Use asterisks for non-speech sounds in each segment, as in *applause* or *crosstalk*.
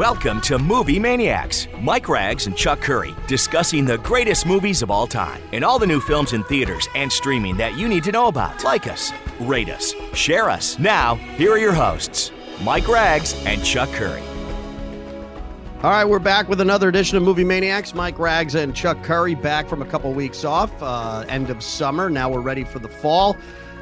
Welcome to Movie Maniacs. Mike Rags and Chuck Curry discussing the greatest movies of all time and all the new films in theaters and streaming that you need to know about. Like us, rate us, share us. Now, here are your hosts, Mike Rags and Chuck Curry. All right, we're back with another edition of Movie Maniacs. Mike Rags and Chuck Curry back from a couple weeks off, uh, end of summer. Now we're ready for the fall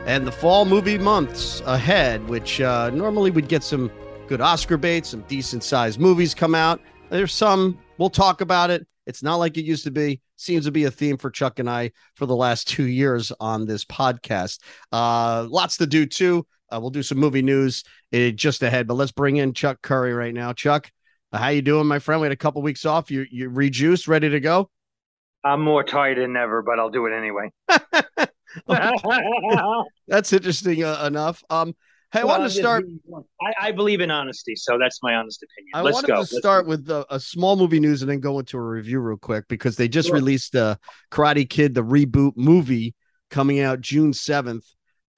and the fall movie months ahead, which uh, normally we'd get some good Oscar bait, some decent sized movies come out. There's some, we'll talk about it. It's not like it used to be. Seems to be a theme for Chuck and I for the last two years on this podcast. Uh, lots to do too. Uh, we'll do some movie news uh, just ahead, but let's bring in Chuck Curry right now. Chuck, uh, how you doing, my friend? We had a couple weeks off. You you rejuiced, ready to go? I'm more tired than ever, but I'll do it anyway. *laughs* That's interesting uh, enough. Um, Hey, I Well, wanted to start. I, I believe in honesty, so that's my honest opinion. I Let's wanted go. to Let's start go. with a, a small movie news and then go into a review real quick because they just Sure. released uh, Karate Kid, the reboot movie, coming out June seventh,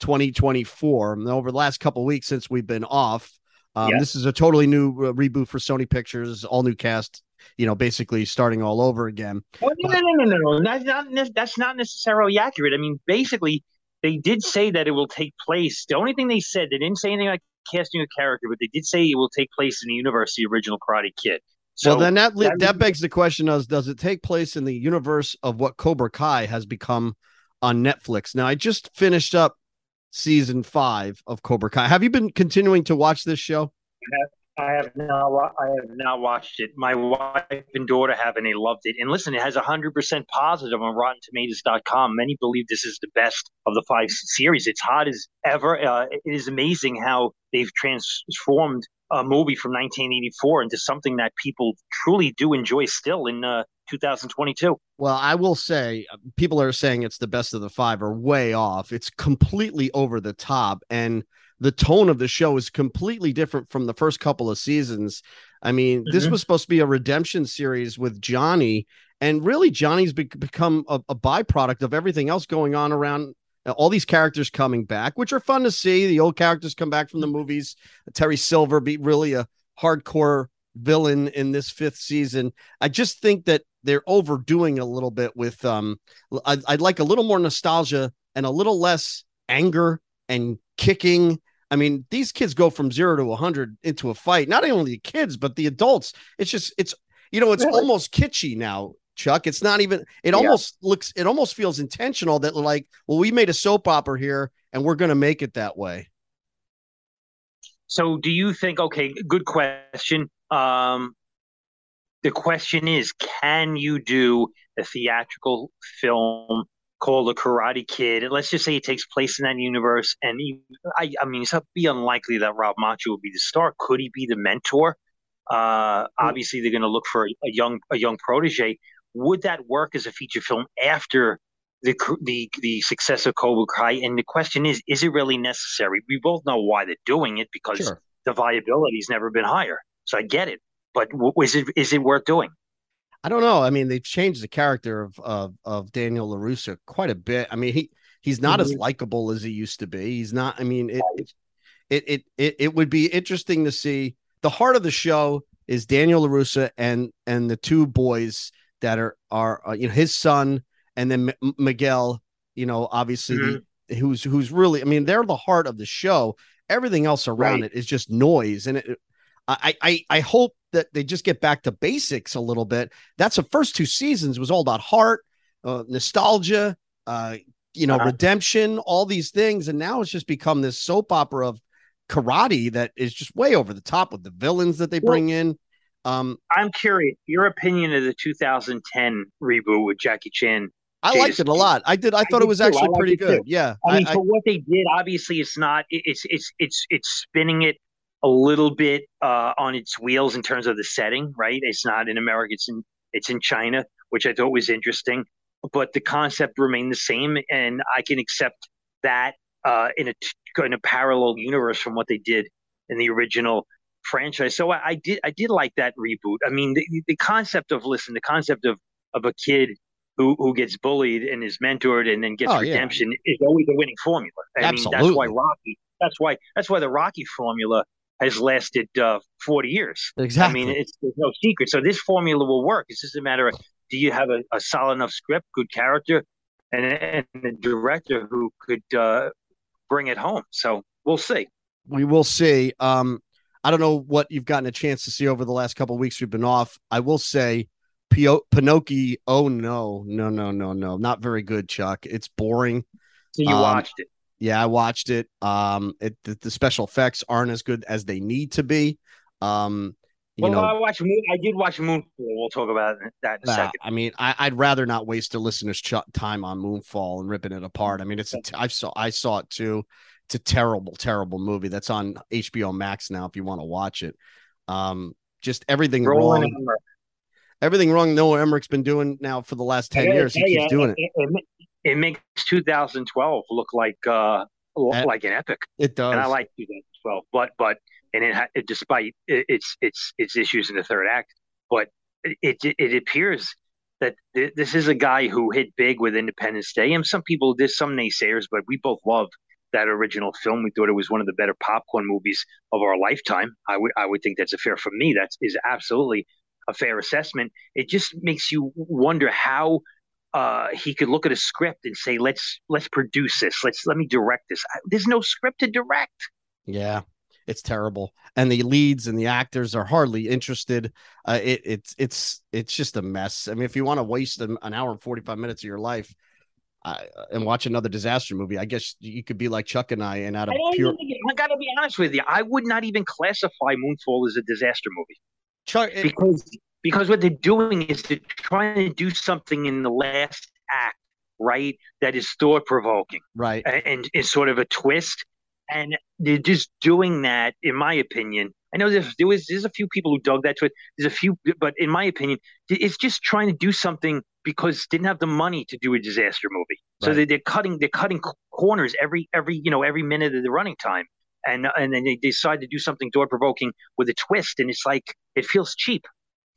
twenty twenty four. And over the last couple weeks since we've been off, um, Yeah. this is a totally new uh, reboot for Sony Pictures, all new cast. You know, basically starting all over again. Oh, no, no, no, no, no, no. That's not, that's not necessarily accurate. I mean, basically, they did say that it will take place. The only thing they said, they didn't say anything like casting a character, but they did say it will take place in the universe, of the original Karate Kid. So well, then that that- that begs the question: of does it take place in the universe of what Cobra Kai has become on Netflix? Now, I just finished up season five of Cobra Kai. Have you been continuing to watch this show? I have not. I have not watched it. My wife and daughter have, and they loved it. And listen, it has hundred percent positive on RottenTomatoes.com. Many believe this is the best of the five series. It's hot as ever. Uh, it is amazing how they've transformed a movie from 1984 into something that people truly do enjoy still in uh, 2022. Well, I will say, uh, people are saying it's the best of the five are way off. It's completely over the top, and the tone of the show is completely different from the first couple of seasons. I mean, this Mhm. was supposed to be a redemption series with Johnny, and really, Johnny's be- become a, a byproduct of everything else going on around. uh, All these characters coming back, which are fun to see. The old characters come back from the movies. Terry Silver be really a hardcore villain in this fifth season. I just think that they're overdoing a little bit with um I'd, I'd like a little more nostalgia and a little less anger and kicking i mean these kids go from zero to 100 into a fight not only the kids but the adults it's just it's you know it's Really? almost kitschy now chuck it's not even it Yeah. almost looks it almost feels intentional that like well we made a soap opera here and we're going to make it that way So, do you think? Okay, good question. Um, the question is, can you do a theatrical film called The Karate Kid? And let's just say it takes place in that universe, and you, I, I mean, it's not be unlikely that Rob Macchio would be the star. Could he be the mentor? Uh, obviously, they're going to look for a, a young, a young protege. Would that work as a feature film after? The, the the success of Cobra Kai and the question is is it really necessary we both know why they're doing it because sure the viability's never been higher. So I get it, but w- is it is it worth doing? I don't know. I mean, they've changed the character of of, of Daniel Larusso quite a bit. I mean, he he's not as Mhm. likable as he used to be. He's not. I mean, it it, it it it would be interesting to see. The heart of the show is Daniel Larusso and and the two boys that are are uh, you know his son and then M- Miguel. You know, obviously the, who's who's really. I mean, they're the heart of the show. Everything else around Right. it is just noise, and it. I, I I hope that they just get back to basics a little bit that's the first two seasons was all about heart, uh, nostalgia, uh, you know, Uh-huh. redemption, all these things, and now it's just become this soap opera of karate that is just way over the top with the villains that they Well- bring in. Um, I'm curious your opinion of the 2010 reboot with Jackie Chan. I liked it a lot. I did. I thought did it was too. Actually pretty it too. good. Yeah, I mean, I- for what they did, obviously it's not. It's it's it's it's spinning it a little bit uh, on its wheels in terms of the setting. Right? It's not in America. It's in it's in China, which I thought was interesting. But the concept remained the same, and I can accept that uh, in a in a parallel universe from what they did in the original franchise. So I, I did I did like that reboot. I mean, the, the concept of listen, the concept of of a kid who who gets bullied and is mentored and then gets Oh, yeah. redemption is always a winning formula. I mean, that's why Rocky. That's why that's why the Rocky formula has lasted uh, 40 years. Exactly. I mean, it's there's no secret. So this formula will work. It's just a matter of do you have a, a solid enough script, good character, and, and a director who could uh, bring it home. So we'll see. We will see. Um, I don't know what you've gotten a chance to see over the last couple of weeks we've been off. I will say Pio- Pinocchio. Oh no, no, no, no, no, not very good, Chuck. It's boring. So you Um, watched it. Yeah, I watched it. Um, it the, the special effects aren't as good as they need to be. Um, you Well, know, I watched. Moon, I did watch Moonfall. We'll talk about that in a Nah, second. I mean, I, I'd rather not waste a listener's ch- time on Moonfall and ripping it apart. I mean, it's a t- I saw I saw it too. It's a terrible, terrible movie that's on HBO Max now. If you want to watch it, um, just everything Roland wrong. Emmerich. Everything wrong. Noah Emmerich's been doing now for the last ten years. He keeps doing it. It, makes 2012 look like uh like an epic, It does. and I like 2012. But but and it, it despite its its its issues in the third act, but it it, it appears that th- this is a guy who hit big with Independence Day, and some people, there's some naysayers, but we both love that original film. We thought it was one of the better popcorn movies of our lifetime. I would I would think that's a fair for me. That is absolutely a fair assessment. It just makes you wonder how uh, he could look at a script and say, "Let's let's produce this. Let's let me direct this." There's no script to direct. Yeah, it's terrible, and the leads and the actors are hardly interested. Uh, it, it's it's it's just a mess. I mean, if you want to waste an, an hour and forty five minutes of your life uh, and watch another disaster movie, I guess you could be like Chuck and I, and out of I, pure it- I gotta be honest with you. I would not even classify Moonfall as a disaster movie. Chuck, because because what they're doing is they're trying to do something in the last act, right? That is thought provoking right? and, is sort of a twist, and they're just doing that, in my opinion. I know there's there was there's a few people who dug that to it. There's a few, but in my opinion, it's just trying to do something because didn't have the money to do a disaster movie. So they, they're cutting they're cutting corners every every you know every minute of the running time, and and then they decide to do something thought provoking with a twist, and it's like it feels cheap.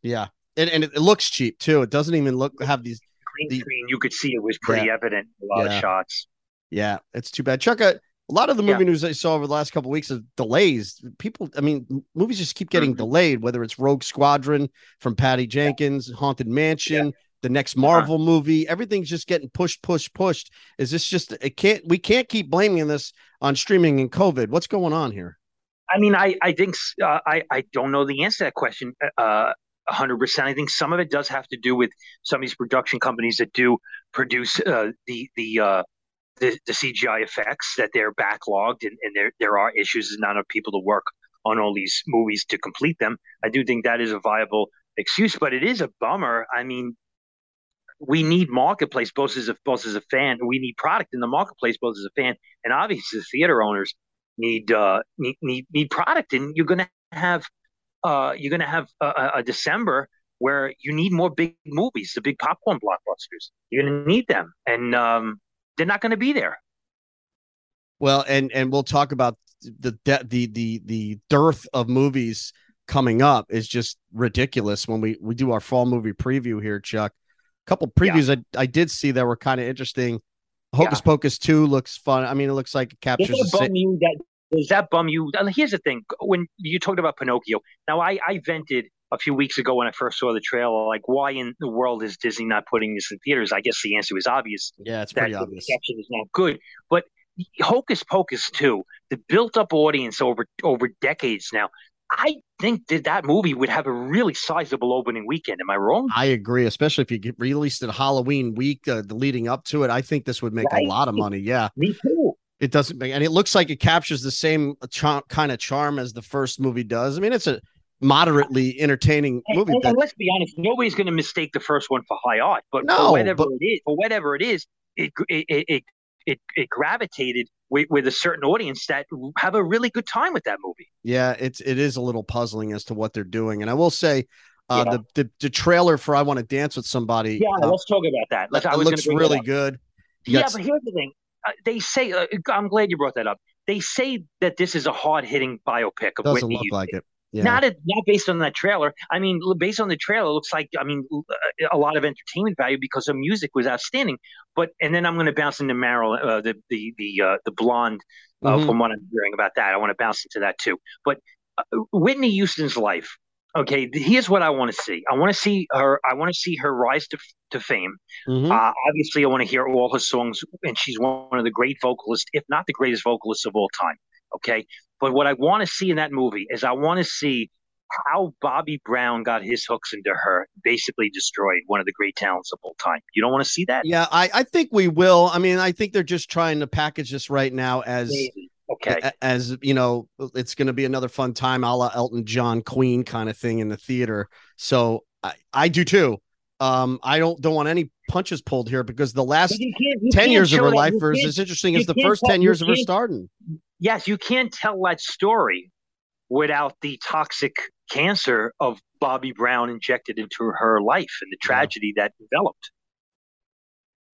Yeah, and and it, it looks cheap too. It doesn't even look have these. green The- screen, you could see it was pretty evident in a lot Yeah. of shots. Yeah, it's too bad. Chuck, uh, a lot of the Yeah. movie news I saw over the last couple of weeks is delays. People, I mean, movies just keep getting Mhm. delayed. Whether it's Rogue Squadron from Patty Jenkins, Haunted Mansion, the next Uh-huh. Marvel movie, everything's just getting pushed, pushed, pushed. Is this just? It can't. We can't keep blaming this on streaming and COVID. What's going on here? I mean, I I think uh, I I don't know the answer to that question. Uh, hundred percent. I think some of it does have to do with some of these production companies that do produce uh, the the uh, the, the CGI effects that they're backlogged and, and there there are issues and not enough people to work on all these movies to complete them. I do think that is a viable excuse, but it is a bummer. I mean, we need marketplace both as a both as a fan. We need product in the marketplace both as a fan and obviously the theater owners need uh need need, need product and you're going to have uh you're going to have a, a- December where you need more big movies, the big popcorn blockbusters. You're going to need them and um they're not going to be there. Well, and and we'll talk about the the the the dearth of movies coming up is just ridiculous when we we do our fall movie preview here, Chuck. A couple previews I, I did see that were kind of interesting. Hocus Pocus 2 looks fun. I mean, it looks like it captures the that sa- bum you that does that bum you? and Here's the thing: when you talked about Pinocchio, now I, I vented a few weeks ago when I first saw the trailer, like why in the world is Disney not putting this in theaters? I guess the answer is obvious. Yeah, it's pretty the obvious. reception is not good. But Hocus Pocus 2, the built up audience over over decades now, I think that that movie would have a really sizable opening weekend. Am I wrong? I agree, especially if you get released at Halloween week, uh, the leading up to it. I think this would make Right. a lot of money. Yeah, Me too. It doesn't make, and it looks like it captures the same kind of charm as the first movie does. I mean, it's a moderately entertaining And, movie. and- and let's be honest, nobody's going to mistake the first one for high art. But No, for whatever but- it is, for whatever it is, it it it it, it, it gravitated with, with a certain audience that have a really good time with that movie. yeah, it's it is a little puzzling as to what they're doing. And I will say, uh, Yeah. the, the the trailer for "I Want to Dance with Somebody" Yeah, uh, let's talk about that. Let's, that looks that really good. You Yeah, got- but here's the thing. Uh, they say, uh, I'm glad you brought that up. They say that this is a hard hitting biopic of doesn't Whitney. look like it. Yeah. Not a, not based on that trailer. I mean, based on the trailer, it looks like I mean uh, a lot of entertainment value because the music was outstanding. But and then I'm going to bounce into Meryl, uh, the the the uh, the blonde. Uh, Mhm. From what I'm hearing about that, I want to bounce into that too. But uh, Whitney Houston's life. Okay, here's what I want to see. I want to see her. I want to see her rise to to fame. Mm-hmm. Uh, obviously, I want to hear all her songs, and she's one of the great vocalists, if not the greatest vocalist of all time. Okay, but what I want to see in that movie is I want to see how Bobby Brown got his hooks into her, basically destroyed one of the great talents of all time. You don't want to see that? Yeah, I, I think we will. I mean, I think they're just trying to package this right now as Maybe. Okay, as you know, it's going to be another fun time, a la Elton John, Queen kind of thing in the theater. So I, I do too. Um, I don't don't want any punches pulled here because the last you can't, you 10 years of her life is as interesting as the first 10 years of her starting. Yes, you can't tell that story without the toxic cancer of Bobby Brown injected into her life and the tragedy yeah. that developed.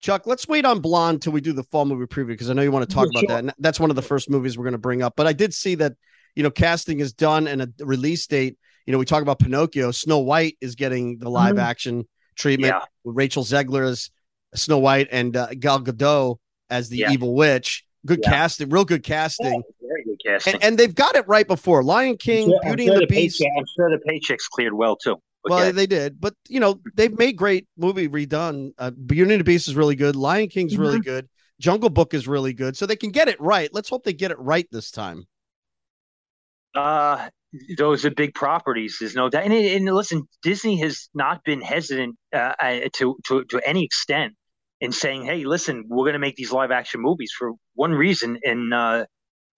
Chuck, let's wait on Blonde till we do the fall movie preview because I know you want to talk yeah, about sure. that. And that's one of the first movies we're going to bring up. But I did see that, you know, casting is done and a release date. You know, we talk about Pinocchio. Snow White is getting the live mm-hmm. action treatment. Yeah. Rachel Zegler as Snow White and uh, Gal Gadot as the yeah. evil witch. Good casting, real good casting. very good casting. And, and, they've got it right before Lion King, sure, Beauty sure and the, the Beast. I'm sure the paychecks cleared well too. Well, they did, but you know they've made great movie redone. Uh, Beauty and the Beast is really good. Lion King's mm-hmm. really good. Jungle Book is really good. So they can get it right. Let's hope they get it right this time. Uh, those are big properties. There's no doubt. And, and listen, Disney has not been hesitant uh, uh, to, to to any extent in saying, "Hey, listen, we're going to make these live action movies for one reason, and uh,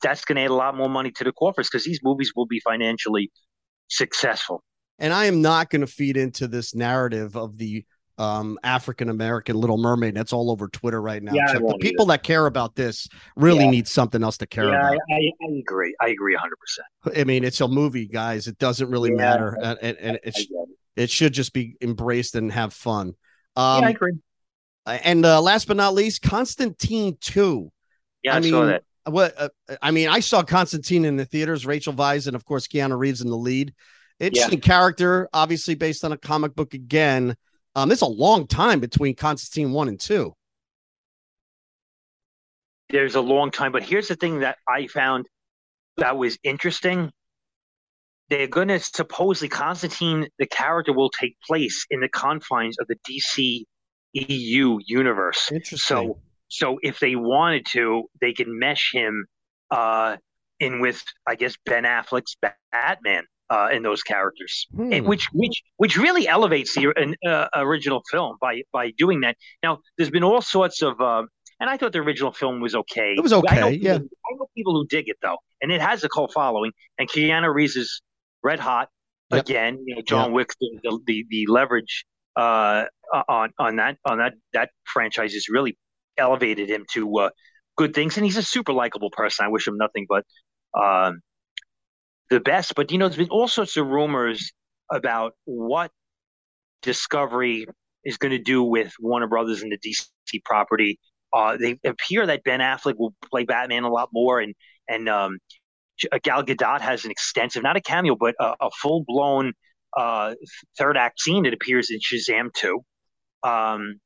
that's going to add a lot more money to the coffers because these movies will be financially successful." And I am not going to feed into this narrative of the um, African American Little Mermaid. That's all over Twitter right now. Yeah, the people either. that care about this really yeah. need something else to care yeah, about. I, I, agree. I agree 100%. I mean, it's a movie, guys. It doesn't really yeah, matter. and, and, and it, it, it, should just be embraced and have fun. Um, yeah, I agree. And uh, last but not least, Constantine 2. Yeah, I, I mean, saw that. What uh, I mean, I saw Constantine in the theaters, Rachel Weisz, and of course Keanu Reeves in the lead. Interesting character, obviously based on a comic book again. Um, there's a long time between Constantine one and two. There's a long time, but here's the thing that I found that was interesting. They're going to supposedly Constantine, the character, will take place in the confines of the DC EU universe. Interesting. So, so if they wanted to, they can mesh him uh, in with, I guess, Ben Affleck's Batman uh, in those characters, hmm. and which which which really elevates the uh, original film by by doing that. Now, there's been all sorts of, uh, and I thought the original film was okay. It was okay, I yeah. People, I know people who dig it though, and it has a cult following. And Keanu Reeves is red hot yep. again. You know, John yep. Wick, the, the the leverage uh, on on that on that that franchise has really elevated him to uh, good things, and he's a super likable person. I wish him nothing but. Um, the best. But you know, there's been all sorts of rumors about what Discovery is going to do with Warner Brothers and the DC property. Uh, they appear that Ben Affleck will play Batman a lot more, and and um, Gal Gadot has an extensive, not a cameo, but a, a full blown uh, third act scene that appears in Shazam 2. Um,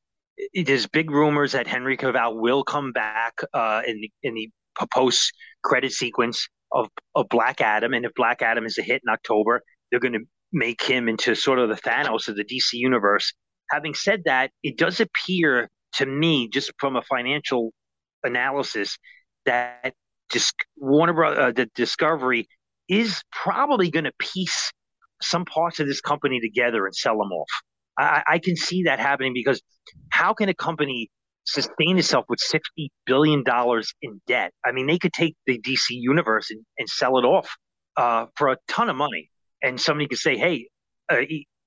there's big rumors that Henry Cavill will come back uh, in the in the post credit sequence of, of Black Adam. And if Black Adam is a hit in October, they're going to make him into sort of the Thanos of the DC universe. Having said that, it does appear to me, just from a financial analysis, that just Warner Bros. Uh, the Discovery is probably going to piece some parts of this company together and sell them off. I, I, can see that happening because how can a company sustain itself with $60 billion in debt. I mean, they could take the DC universe and, and sell it off uh, for a ton of money. And somebody could say, hey, uh,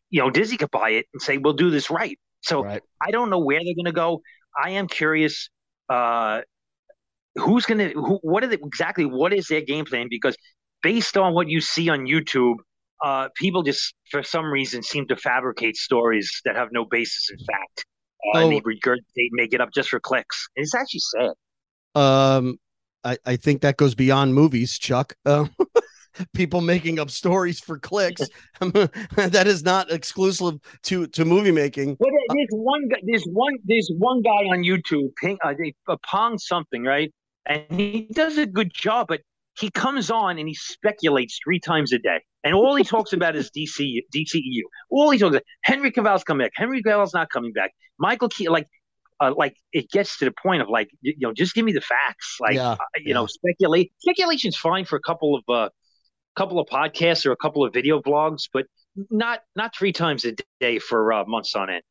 you know, Disney could buy it and say, we'll do this right. So right. I don't know where they're going to go. I am curious uh, who's going to, who, what are they, exactly, what is their game plan? Because based on what you see on YouTube, uh, people just, for some reason, seem to fabricate stories that have no basis in fact oh. and they regurgitate make it up just for clicks. It's actually sad. Um, I, I think that goes beyond movies, Chuck. Uh, *laughs* people making up stories for clicks. *laughs* *laughs* that is not exclusive to to movie making. Well, there's one guy. There's one. There's one guy on YouTube, Ping, uh, they, uh, Pong something, right? And he does a good job, but he comes on and he speculates three times a day, and all he talks about is DC DCEU. All he talks about Henry Cavill's coming back. Henry Cavill's not coming back. Michael Keaton, like. Uh, like it gets to the point of like you, you know just give me the facts like yeah, uh, you yeah. know speculate speculation's fine for a couple of uh couple of podcasts or a couple of video blogs but not not three times a day for uh, months on end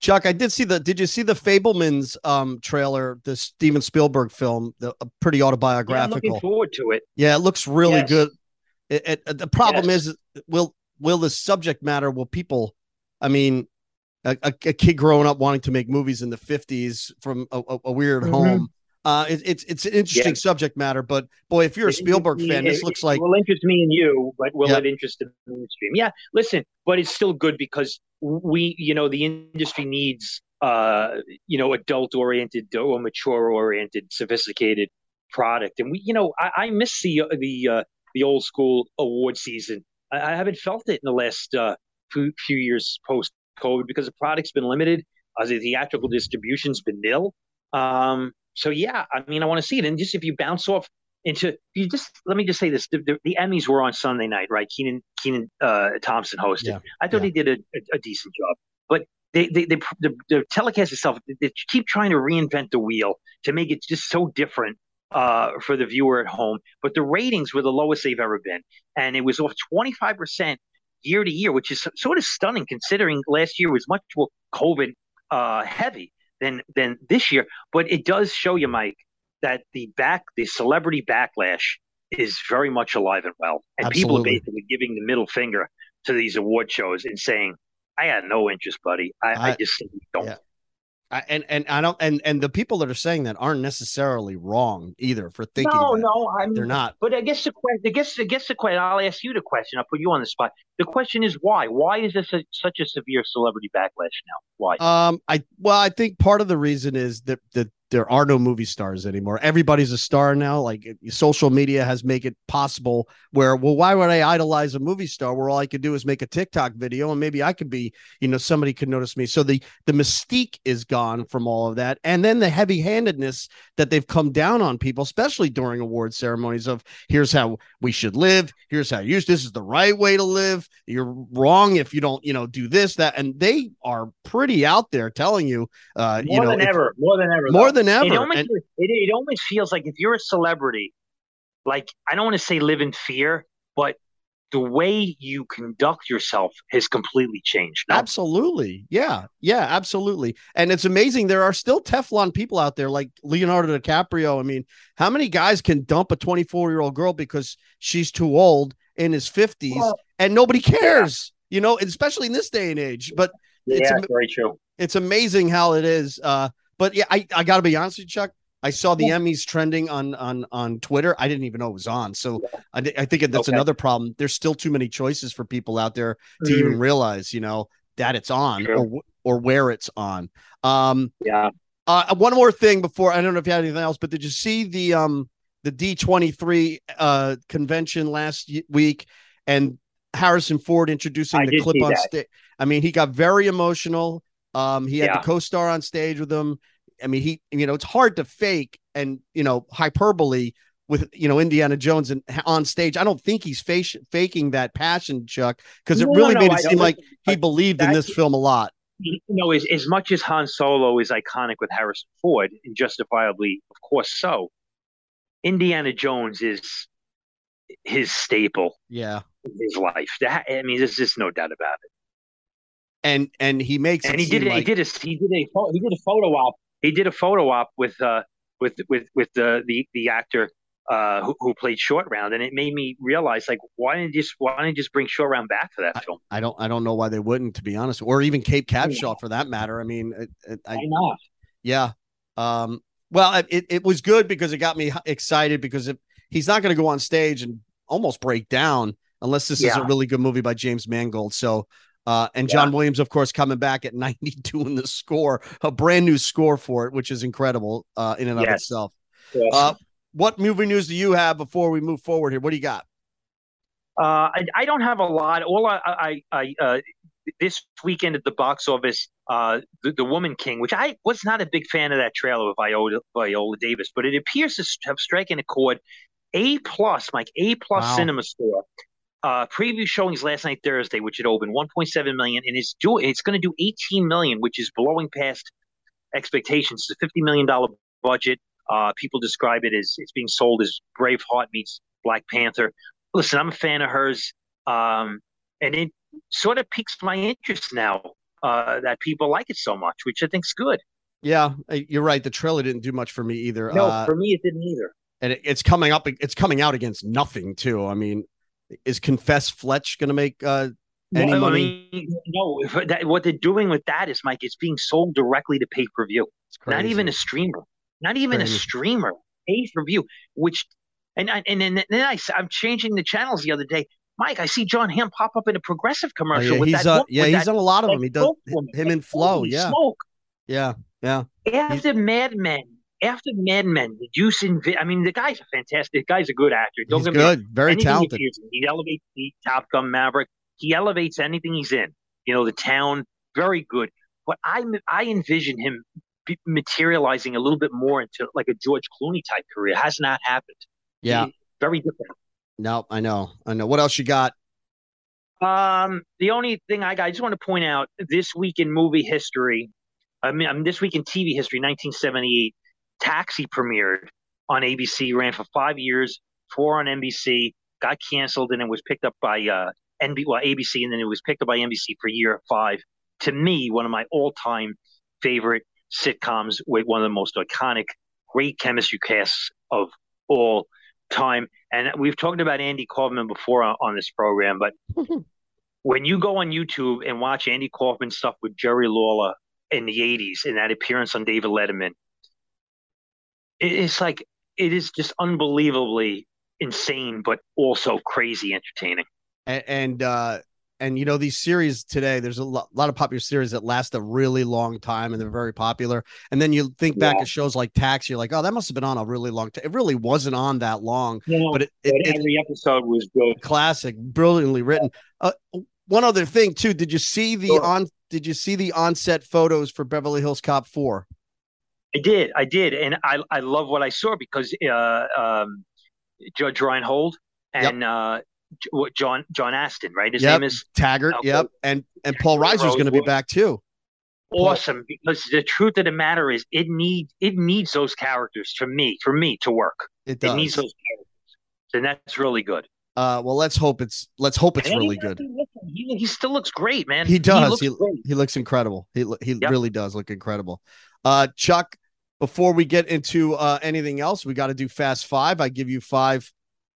Chuck, I did see the. Did you see the Fabelmans um, trailer? The Steven Spielberg film, the pretty autobiographical. Yeah, looking forward to it. Yeah, it looks really yes. good. It, it, the problem yes. is, will will the subject matter? Will people? I mean, a, a, a, kid growing up wanting to make movies in the fifties from a, a weird mm-hmm. home. Uh, it, it's it's an interesting yeah. subject matter, but boy, if you're a Spielberg fan, this looks like will interest me and you, but will yeah. it interest the mainstream? Yeah, listen, but it's still good because we, you know, the industry needs, uh, you know, adult oriented or mature oriented, sophisticated product, and we, you know, I, I miss the the uh, the old school award season. I, I haven't felt it in the last uh, few, few years post COVID because the product's been limited. Uh, the theatrical distribution's been nil. Um, so yeah, I mean, I want to see it. And just if you bounce off into, you just let me just say this: the, the, the Emmys were on Sunday night, right? Kenan Kenan uh, Thompson hosted. Yeah. I thought yeah. he did a, a, a, decent job, but they, they, they the, the telecast itself, they keep trying to reinvent the wheel to make it just so different uh, for the viewer at home. But the ratings were the lowest they've ever been, and it was off twenty five percent year to year, which is sort of stunning considering last year was much more COVID uh, heavy than than this year. But it does show you, Mike, that the back the celebrity backlash is very much alive and well, and Absolutely. people are basically giving the middle finger to these award shows and saying, "I had no interest, buddy. I, I, I just don't." Yeah and and I don't and and the people that are saying that aren't necessarily wrong either for thinking. No, no, I'm they're not. But I guess the question, I guess, I guess the question. I'll ask you the question. I'll put you on the spot. The question is why? Why is this a, such a severe celebrity backlash now? Why? Um, I well, I think part of the reason is that that there are no movie stars anymore. Everybody's a star now. Like social media has made it possible where, well, why would I idolize a movie star where all I could do is make a TikTok video and maybe I could be, you know, somebody could notice me. So the the mystique is gone from all of that. And then the heavy handedness that they've come down on people, especially during award ceremonies of here's how we should live. Here's how you this is the right way to live. You're wrong if you don't, you know, do this, that. And they are pretty out there telling you, uh, more you know, than if, ever, more than ever, more than than ever. It almost, and, it, it almost feels like if you're a celebrity, like I don't want to say live in fear, but the way you conduct yourself has completely changed. No? Absolutely. Yeah. Yeah, absolutely. And it's amazing. There are still Teflon people out there like Leonardo DiCaprio. I mean, how many guys can dump a 24 year old girl because she's too old in his 50s well, and nobody cares, yeah. you know, especially in this day and age. But yeah, it's very true. It's amazing how it is. Uh, but yeah, I, I got to be honest with you, Chuck. I saw the yeah. Emmys trending on on on Twitter. I didn't even know it was on. So yeah. I, I think that's okay. another problem. There's still too many choices for people out there to mm. even realize, you know, that it's on or or where it's on. Um, yeah. Uh, one more thing before I don't know if you had anything else, but did you see the um the D23 uh convention last week and Harrison Ford introducing I the clip on stage? I mean, he got very emotional. Um, he had yeah. the co-star on stage with him. I mean, he, you know, it's hard to fake and you know hyperbole with you know Indiana Jones and on stage. I don't think he's face, faking that passion, Chuck, because it no, really no, made it seem like he believed in this film a lot. You know, as, as much as Han Solo is iconic with Harrison Ford, and justifiably, of course, so. Indiana Jones is his staple. Yeah, his life. That, I mean, there's just no doubt about it and and he makes and he did like... he did a he did a he did a photo op he did a photo op with uh with with with the the the actor uh who, who played short round and it made me realize like why didn't you just why didn't you just bring short round back for that I, film? I don't I don't know why they wouldn't to be honest or even Cape Capshaw for that matter. I mean it, it, I, why not? Yeah um well it, it was good because it got me excited because if he's not going to go on stage and almost break down unless this yeah. is a really good movie by James Mangold so uh, and John yeah. Williams, of course, coming back at *laughs* 92 in the score, a brand new score for it, which is incredible uh, in and of yes. itself. Yes. Uh, what movie news do you have before we move forward here? What do you got? Uh, I, I, don't have a lot. All I, I, I uh, this weekend at the box office, uh, the, the, Woman King, which I was not a big fan of that trailer of Viola, Viola Davis, but it appears to have striking a chord A plus, Mike, A plus Wow. CinemaScore. Uh, preview showings last night Thursday, which it opened 1.7 million, and it's doing it's going to do 18 million, which is blowing past expectations. It's a 50 million dollar budget. Uh, people describe it as it's being sold as Braveheart meets Black Panther. Listen, I'm a fan of hers, um, and it sort of piques my interest now uh, that people like it so much, which I think's good. Yeah, uh, you're right. The trailer didn't do much for me either. No, uh, for me, it didn't either. and it, it's coming up. It's coming out against nothing too. I mean, is Confess Fletch going to make uh, any I money? mean, no, if that, what they're doing with that is, Mike, it's being sold directly to pay per view. Not even a streamer. Not even Crazy. a streamer. Pay per view. Which, and I- and then, then I, am changing the channels the other day. Mike, I see Jon Hamm pop up in a progressive Oh, commercial yeah, with he's that. uh, yeah, with he's that, on a lot of them. He does woman. him and Flo. Holy Yeah, smoke. yeah, yeah. After Mad Men, after Mad Men, did you see? I mean, the guy's a fantastic. The guy's a good actor. Don't He's good, very he talented. in, He elevates the Top Gun Maverick. He elevates anything he's in. You know, the town, very good. But I, I envision him materializing a little bit more into like a George Clooney type career. Has not happened. Yeah, He- very different. no, I know, I know. What else you got? Um, the only thing I got, I just want to point out this week in movie history. I mean, I mean, this week in TV history, 1978, Taxi premiered on ABC, ran for five years, four on NBC, got canceled, and it was picked up by uh, NB, well, ABC, and then it was picked up by NBC for year five. To me, one of my all-time favorite sitcoms with one of the most iconic, great chemistry casts of all time. And we've talked about Andy Kaufman before on, on this program, but *laughs* when you go on YouTube and watch Andy Kaufman stuff with Jerry Lawler in the 80s in that appearance on David Letterman, it's like it is just unbelievably insane, but also crazy entertaining. And and, uh, and you know these series today. There's a lo- lot of popular series that last a really long time and they're very popular. And then you think back Yeah. at shows like tax you're like, oh, that must have been on a really long time. It really wasn't on that long, Yeah, but it, it, but it every episode was good. classic, brilliantly written. Uh, one other thing too. Did you see the Sure. on? Did you see the onset photos for Beverly Hills Cop Four? I did, I did, and I I love what I saw because uh, um, Judge Reinhold and uh, what, John John Ashton, right? His Yep. name is Taggart, Okay. yep, and and Paul Reiser is going to be back too. awesome because the truth of the matter is it need it needs those characters for me for me to work. It does. It needs those characters, and that's really good. uh, well, let's hope it's let's hope it's really good. He, he still looks great, man. He does. looks He, he looks incredible. He he Yep. really does look incredible. Uh, Chuck, before we get into uh, anything else, we got to do fast five. I give you five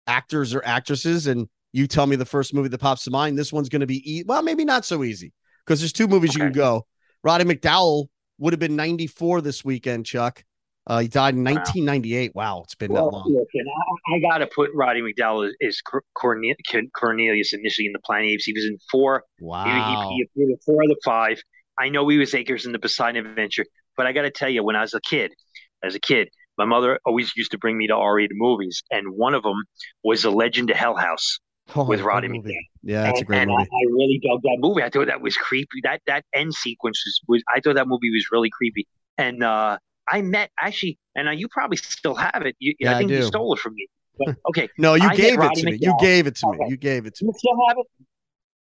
actors or actresses, and you tell me the first movie that pops to mind. This one's going to be e- well, maybe not so easy because there's two movies you can go. Roddy McDowall would have been 94 this weekend. Chuck, uh, he died in 1998. Wow, it's been that long. I, I got to put Roddy McDowall as, as Cor- Cornelius initially in the Planet Apes. He was in four. He- Wow. He, he appeared in four of the five. I know he was Acres in the Poseidon Adventure, but I got to tell you, when I was a kid, as a kid, my mother always used to bring me to R-rated movies, and one of them was The Legend of Hell House. Oh, with Roddy movie. Yeah, that's a great and movie. I, I really dug that movie. I thought that was creepy. That that end sequence was, was I thought that movie was really creepy. And uh, I met actually, and uh, you probably still have it. You, Yeah, I I think you stole it from me. But *laughs* okay, No, you I get gave it to me. You gave it to me. You gave it to me. still have it.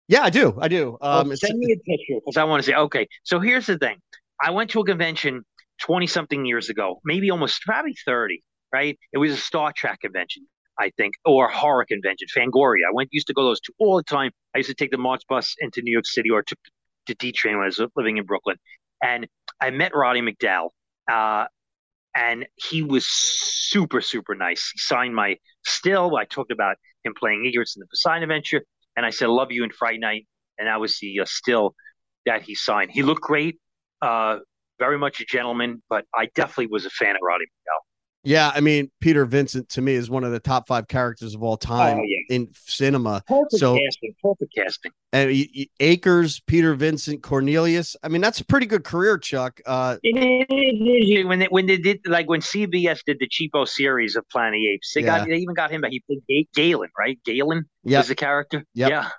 Yeah, I do. I do. Um, it's, send me a picture because I want to say. Okay, so here's the thing. I went to a convention twenty something years ago, maybe almost probably thirty. Right? It was a Star Trek convention, I think, or a horror convention, Fangoria. I went used to go to those two all the time. I used to take the March bus into New York City or took the D train when I was living in Brooklyn, and I met Roddy McDowall. Uh, and he was super, super nice. He signed my still. I talked about him playing Egrets in the Poseidon Adventure, and I said, "Love you" in Fright Night, and that was the uh, still that he signed. He looked great, uh, very much a gentleman, but I definitely was a fan of Roddy McDowall. yeah, I mean, Peter Vincent to me is one of the top five characters of all time Oh, yeah. in cinema. Perfect So- casting, perfect casting. And Acres, Peter Vincent, Cornelius. I mean, that's a pretty good career, Chuck. Uh, It is when they when they did like when CBS did the cheapo series of Planet Apes. They got they even got him back. He played Galen, right? Galen Yep. was the character. Yep. Yeah.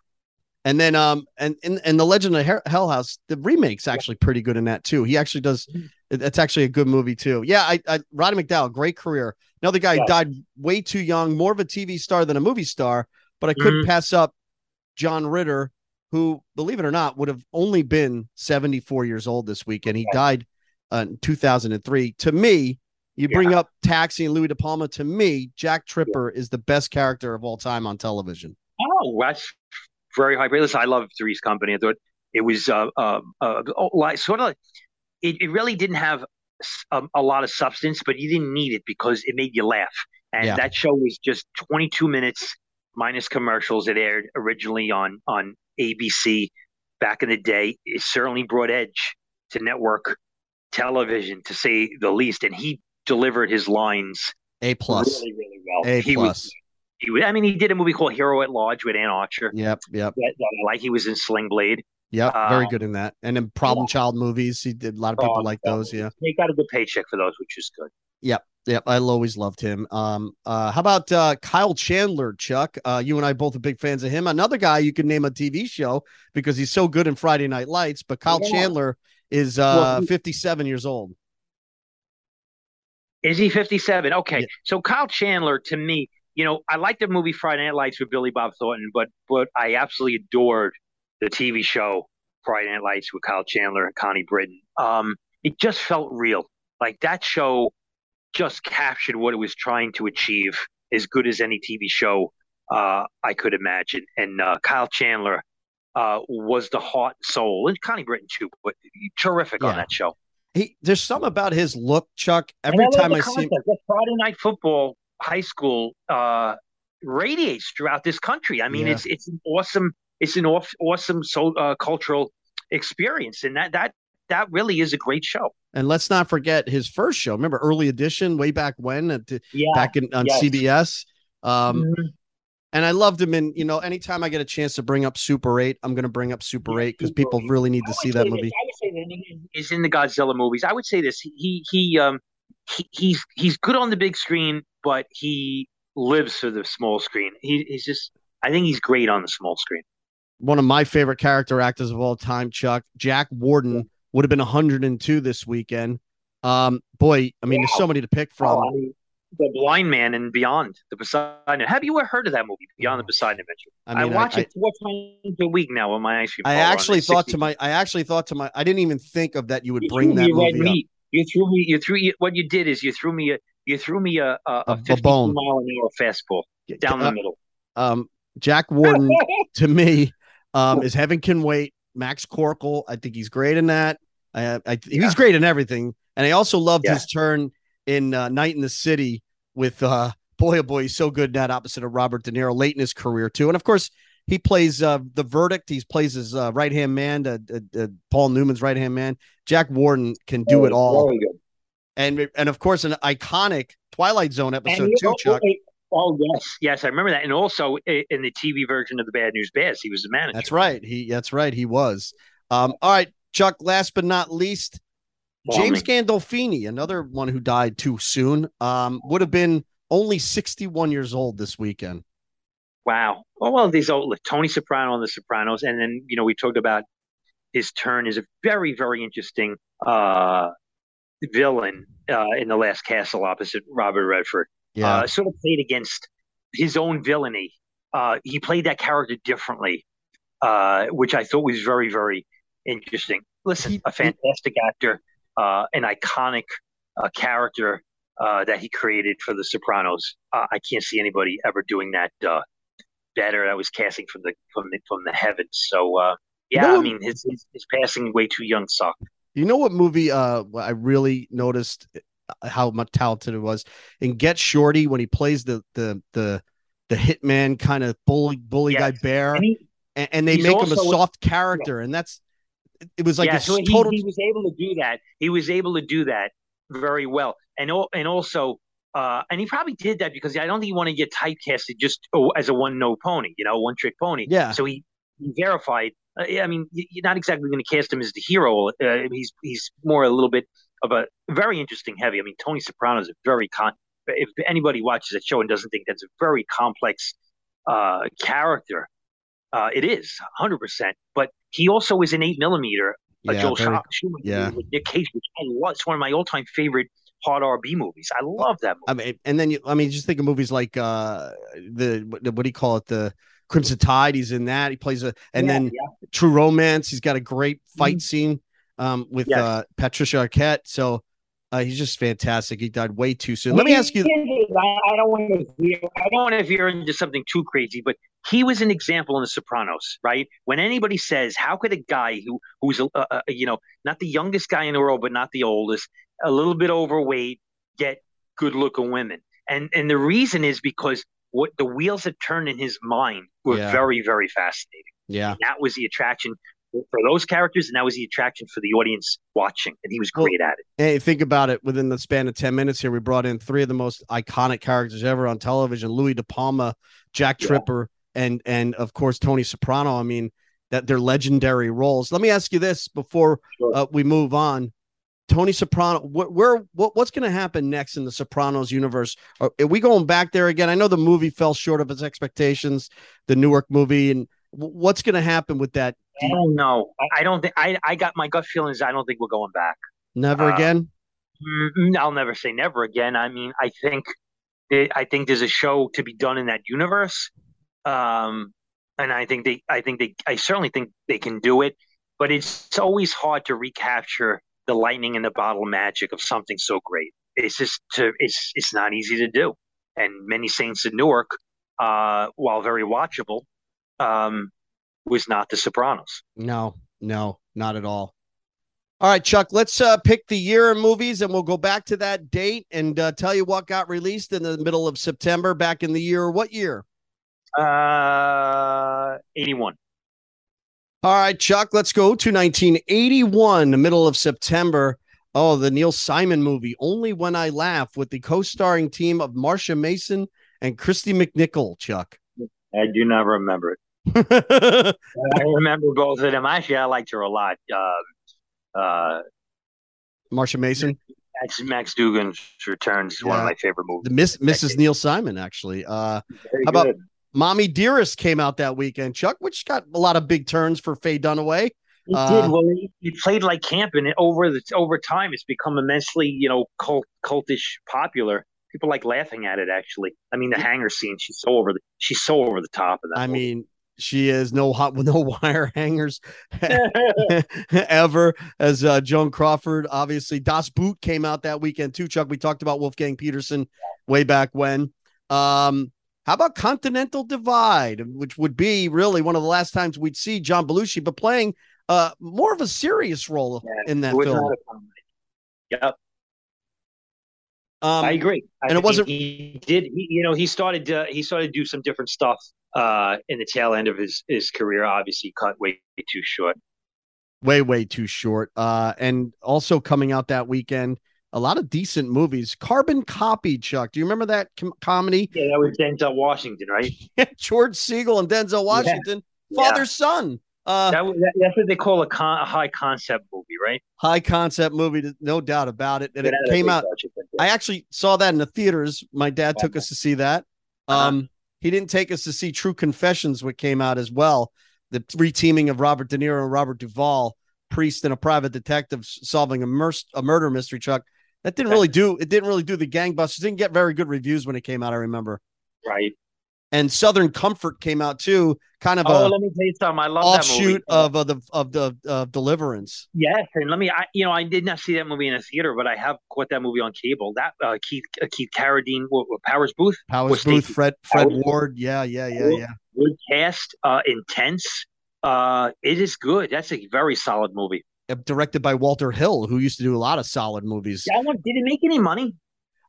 And then um, and and and the Legend of Hell House, the remake's actually pretty good in that too. He actually does It's actually a good movie too. Yeah, I, I Roddy McDowall, great career. Another guy yeah. died way too young, more of a TV star than a movie star. But I couldn't mm-hmm. pass up John Ritter, who, believe it or not, would have only been 74 years old this week, and he died uh, in 2003. To me, you bring yeah. up Taxi and Louis De Palma. To me, Jack Tripper yeah. is the best character of all time on television. Oh, that's very high praise. I love Three's Company. I thought it was uh, uh, uh, sort of like it, it really didn't have a, a, lot of substance, but you didn't need it because it made you laugh. And yeah. that show was just 22 minutes minus commercials. It aired originally on on ABC back in the day. It certainly brought edge to network television, to say the least. And he delivered his lines a plus really really well. A he plus. Was, he was, I mean, he did a movie called Hero at Large with Anne Archer. Yep, yep. That, that, like he was in Sling Blade. Yep, very um, good in that. And in Problem yeah. Child movies, he did a lot of people oh, like those. Yeah, he got a good paycheck for those, which is good. Yep, yep. I always loved him. Um, uh, how about uh, Kyle Chandler, Chuck? Uh, you and I both are big fans of him. Another guy you could name a TV show because he's so good in Friday Night Lights. But Kyle yeah. Chandler is uh, well, he, 57 years old. Is he 57? Okay. Yeah. So Kyle Chandler, to me, you know, I like the movie Friday Night Lights with Billy Bob Thornton, but but I absolutely adored the TV show Friday Night Lights with Kyle Chandler and Connie Britton. Um, it just felt real. Like that show just captured what it was trying to achieve as good as any TV show uh, I could imagine. And uh, Kyle Chandler uh, was the heart and soul, and Connie Britton too, but terrific yeah. on that show. He, there's something about his look, Chuck. Every time I see him, Friday Night Football high school uh, radiates throughout this country. I mean, yeah. it's it's an awesome it's an awesome so uh, cultural experience, and that that that really is a great show. And let's not forget his first show. Remember Early Edition way back when, at the, yeah, back in on yes. CBS. Um, mm-hmm. And I loved him. And you know, anytime I get a chance to bring up Super Eight, I'm going to bring up Super Eight because people really need to see that movie. I would say that he's in the Godzilla movies. I would say this: he he um he, he's he's good on the big screen, but he lives for the small screen. He, he's just, I think he's great on the small screen. One of my favorite character actors of all time, Chuck Jack Warden, would have been 102 this weekend. Um, boy, I mean, wow. there's so many to pick from. Oh, I mean, the Blind Man and Beyond the Poseidon. Have you ever heard of that movie, Beyond the Poseidon Adventure? I, mean, I watch I, it four times a week now on my ice cream. I actually thought to my, I actually thought to my, I didn't even think of that. You would bring that movie up. You threw me. You threw. What you did is you threw me a. You threw me a a, a, a bone. mile an hour fastball down uh, the middle. Um, Jack Warden *laughs* to me um, is heaven can wait. Max Corkle, I think he's great in that. I, I yeah. he's great in everything, and I also loved yeah. his turn in uh, Night in the City with uh, boy oh boy, he's so good in that opposite of Robert De Niro late in his career too, and of course he plays uh, the verdict. He plays his uh, right hand man, uh, uh, uh, Paul Newman's right hand man. Jack Warden can do oh, it all, and and of course an iconic Twilight Zone episode too, Chuck. Oh yes, yes, I remember that. And also in the TV version of the Bad News Bears, he was the manager. That's right. He that's right. He was. Um, all right, Chuck. Last but not least, James Gandolfini, another one who died too soon. Um, would have been only 61 years old this weekend. Wow. Oh, well, these old like Tony Soprano on The Sopranos, and then you know we talked about his turn is a very very interesting uh, villain uh, in the Last Castle opposite Robert Redford. Yeah, uh, sort of played against his own villainy. Uh, he played that character differently, uh, which I thought was very very interesting. Listen, he, a fantastic he, actor, uh, an iconic character that he created for The Sopranos. I can't see anybody ever doing that better. That was casting from the from the from the heavens. So uh, yeah, I mean his, his, his passing way too young sucked. You know what movie? Uh, I really noticed uh, how much talented it was in Get Shorty when he plays the the the the hitman kind of bully bully yes. guy bear, and, he, and, and they make him a soft character, yeah. and that's it was like yeah, a so total. He, he was able to do that. He was able to do that very well, and and also uh, and he probably did that because I don't think he wanted to get typecasted just oh, as a one no pony, you know, one trick pony. Yeah. So he, he verified. Uh, I mean, you're not exactly going to cast him as the hero. Uh, he's he's more a little bit of a very interesting heavy. I mean, Tony Soprano is a very con. If anybody watches that show and doesn't think that's a very complex uh, character, uh, it is 100. percent But he also is an eight millimeter a Yeah, Joel very- Schumacher yeah. with Nick Cage, which I love. It's one of my all-time favorite hard RB movies. I love that movie. I mean, and then you, I mean, just think of movies like uh the what, what do you call it? The Crimson Tide. He's in that. He plays a, and Yeah, then yeah. True Romance. He's got a great fight scene um with Yes. uh Patricia Arquette. So uh, he's just fantastic. He died way too soon. Let me ask you. I, I don't want to veer. I don't want to veer into something too crazy, but he was an example in The Sopranos, right? When anybody says, "How could a guy who who's a, a, a you know not the youngest guy in the world, but not the oldest, a little bit overweight, get good-looking women?" And and the reason is because what the wheels that turned in his mind were Yeah. very very fascinating. Yeah. And that was the attraction for those characters, and that was the attraction for the audience watching, and he was Well, great at it. Hey, think about it. Within the span of 10 minutes here, we brought in three of the most iconic characters ever on television Louis De Palma, Jack Yeah. Tripper, and and of course Tony Soprano. I mean, that they're legendary roles. Let me ask you this before Sure. uh, we move on. Tony Soprano, wh- where what, what's going to happen next in the Sopranos universe? Are, are we going back there again? I know the movie fell short of its expectations, the Newark movie, and what's going to happen with that? I don't know. I, don't think I. I got my gut feelings. I don't think we're going back. Never Uh, again. I'll never say never again. I mean, I think it, I think there's a show to be done in that universe, um, and I think they. I think they. I certainly think they can do it, but it's always hard to recapture the lightning in the bottle magic of something so great. It's just to. It's it's not easy to do, and many saints in Newark, uh, while very watchable, um, was not The Sopranos. No, no, not at all. All right, Chuck, let's uh, pick the year in movies and we'll go back to that date and uh, tell you what got released in the middle of September back in the year. What year? Uh, eighty-one. All right, Chuck, let's go to 1981, the middle of September. Oh, the Neil Simon movie, Only When I Laugh, with the co starring team of Marsha Mason and Kristy McNichol, Chuck. I do not remember it. *laughs* I remember both of them. Actually, I liked her a lot. Uh, uh, Marsha Mason, Max, Max Dugan's Returns is one of my favorite movies. the Miss Mrs. Neil Simon, actually. Uh, How about- good. Mommy Dearest came out that weekend, Chuck, which got a lot of big turns for Faye Dunaway. He uh, did well. He, he played like camp, and it, over the over time, it's become immensely, you know, cult cultish popular. People like laughing at it. Actually, I mean, the hanger scene. She's so over the. She's so over the top of that. I movie. mean, she is no hot with no *laughs* wire hangers *laughs* *laughs* ever as uh, Joan Crawford. Obviously, Das Boot came out that weekend too. Chuck, we talked about Wolfgang Petersen way back when. Um, how about Continental Divide, which would be really one of the last times we'd see John Belushi, but playing uh more of a serious role Yeah, in that film. not a comedy. Yep. Um, I agree. I and it wasn't- He did. He, you know, he started. Uh, he started to do some different stuff uh, in the tail end of his his career. Obviously, cut way too short. way way too short uh and also coming out that weekend a lot of decent movies. Carbon copy chuck. Do you remember that com- comedy? Yeah, that was Denzel Washington, right? *laughs* george segal and denzel washington. Yeah. father son. Uh That, was- that, that's what they call a, con, a high concept movie, right? high concept movie no doubt about it. And It it came out yeah. i actually saw that in the theaters. My dad took us to see that. Uh-huh. um he didn't take us to see true confessions what came out as well. The reteaming of robert de niro and robert duvall priest and a private detective solving a, mur- a murder mystery chuck that didn't really do it didn't really do the gangbusters didn't get very good reviews when it came out i remember right. and southern comfort came out too kind of Oh, a let me tell you something. I love that movie. offshoot of the of the of deliverance Yes, and let me. I, you know, I did not see that movie in a theater, but I have caught that movie on cable. That uh, Keith uh, Keith Carradine, what, what, Powers Boothe, powers boothe Stacey fred fred Powers. ward yeah yeah yeah yeah good cast, uh, intense. Uh, it is good. That's a very solid movie. Uh, directed by walter hill who used to do a lot of solid movies That one did it make any money?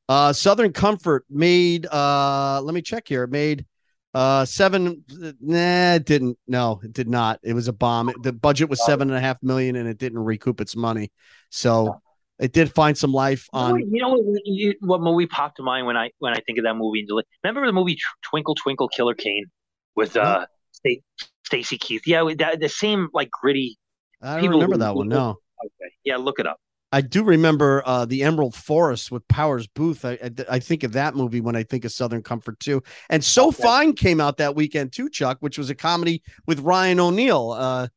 Uh, Southern Comfort made. Uh, let me check here. It made uh seven. Nah, it didn't. No, it did not. It was a bomb. The budget was seven and a half million, and it didn't recoup its money. So it did find some life on. you know what, you, what movie popped to mind when I when I think of that movie? Remember the movie Twinkle Twinkle Killer Kane with uh Sta- Stacy Keach? Yeah, that, the same like gritty. I don't people remember that one. No, Okay, yeah, look it up. I do remember uh the Emerald Forest with Powers Boothe. I, I I think of that movie when I think of Southern Comfort too. And So Okay. Fine came out that weekend too, Chuck, which was a comedy with Ryan O'Neal. Uh,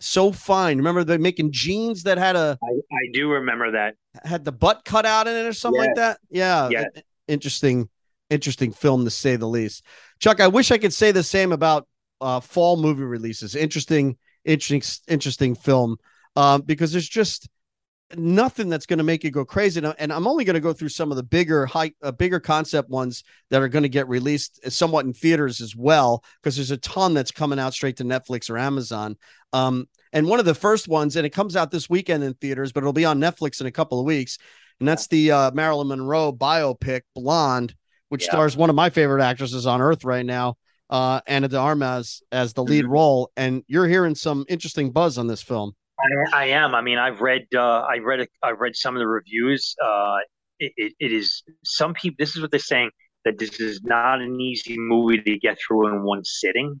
so fine. Remember they're making jeans that had a I, I do remember that. had the butt cut out in it or something like that. Yeah. Yeah. Interesting, interesting film to say the least. Chuck, I wish I could say the same about uh, fall movie releases. Interesting, interesting, interesting film. Um, because there's just nothing that's going to make you go crazy. And I'm only going to go through some of the bigger, high, uh, bigger concept ones that are going to get released somewhat in theaters as well, because there's a ton that's coming out straight to Netflix or Amazon. Um, and one of the first ones, and it comes out this weekend in theaters, but it'll be on Netflix in a couple of weeks. And that's the uh, Marilyn Monroe biopic, Blonde, which yeah. stars one of my favorite actresses on earth right now, uh, Ana de Armas as the lead mm-hmm. role. And you're hearing some interesting buzz on this film. I, I am. I mean, I've read. Uh, I read. A, I read some of the reviews. Uh, it, it, it is some people. This is what they're saying that this is not an easy movie to get through in one sitting.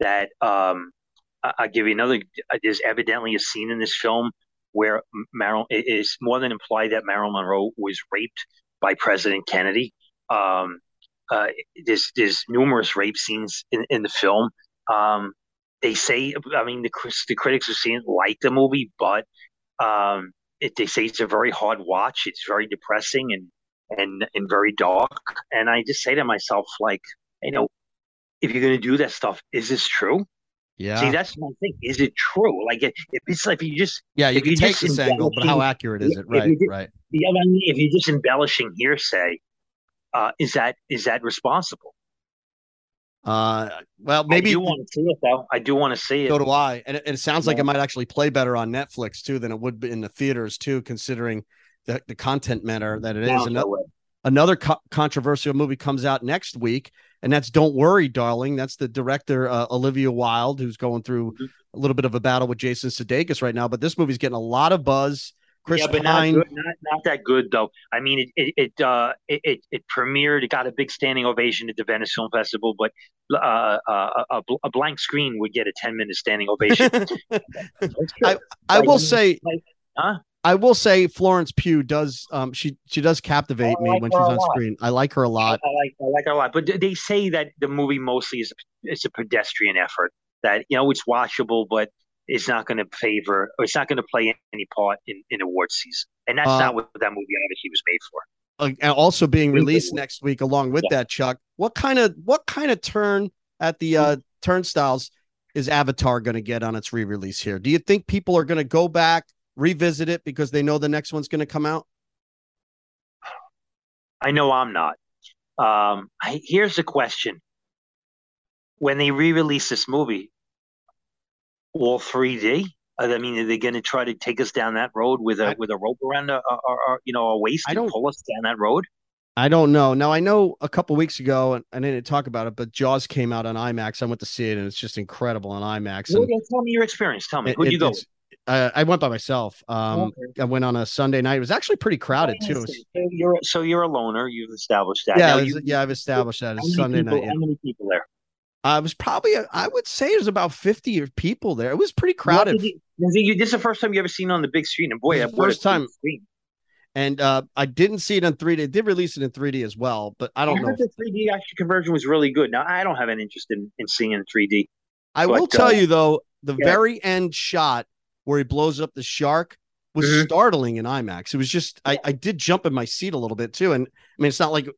That um, I, will give you another. There's evidently a scene in this film where Marilyn it is more than implied that Marilyn Monroe was raped by President Kennedy. Um, uh, there's there's numerous rape scenes in, in the film. Um, they say, I mean, the the critics have seen like the movie, but um, it, they say it's a very hard watch. It's very depressing and and and very dark. And I just say to myself, like, you know, if you're going to do that stuff, is this true? Yeah. See, that's my thing. Is it true? Like, if it's like you just yeah, you can take this angle, but how accurate is it? Right, right. Yeah, I mean, if you're just embellishing hearsay, uh, is that is that responsible? Uh, well, maybe I do want to see it though. I do want to see it. So do I. And it, and it sounds yeah. like it might actually play better on Netflix too than it would be in the theaters too, considering the, the content matter that it is. Another, another co- controversial movie comes out next week, and that's "Don't Worry, Darling." That's the director uh, Olivia Wilde, who's going through mm-hmm. a little bit of a battle with Jason Sudeikis right now. But this movie's getting a lot of buzz. Chris yeah, but Pine. Not, good, not, not that good though. I mean, it it it, uh, it it premiered. It got a big standing ovation at the Venice Film Festival, but uh, uh, a, a blank screen would get a ten minute standing ovation. *laughs* I I like, will say, like, huh? I will say Florence Pugh does um she she does captivate me when she's on screen. I like her a lot. I, I like I like her a lot. But they say that the movie mostly is a, it's a pedestrian effort. That you know it's watchable, but is not going to favor or it's not going to play any part in, in award season. And that's uh, not what that movie obviously was made for. Uh, also being released next week along with yeah. that, Chuck. What kind of what kind of turn at the uh, turnstiles is Avatar going to get on its re-release here? Do you think people are going to go back, revisit it because they know the next one's going to come out? I know I'm not. Um, I, here's the question: When they re-release this movie, all 3D? I mean, are they going to try to take us down that road with a I, with a rope around our, our, our, you know our waist and pull us down that road? I don't know. Now I know a couple weeks ago, and I didn't talk about it, but Jaws came out on IMAX. I went to see it, and it's just incredible on IMAX. Well, tell me your experience. Tell me, who'd you go? Uh, I went by myself. Um, okay. I went on a Sunday night. It was actually pretty crowded too. So you're so you're a loner. You've established that. Yeah, was, you, yeah, I've established that. It's Sunday people, night. Yeah. How many people there? Uh, it was probably, I would say it was about 50 people there. It was pretty crowded. You, this is the first time you ever seen on the big screen. And boy, first time. Screen. And uh, I didn't see it in 3D. They did release it in 3D as well, but I don't I know. the 3D action conversion was really good. Now, I don't have an interest in, in seeing in 3D. I but, will tell uh, you, though, the yeah. very end shot where he blows up the shark was mm-hmm. startling in IMAX. It was just, I, I did jump in my seat a little bit too. And I mean, it's not like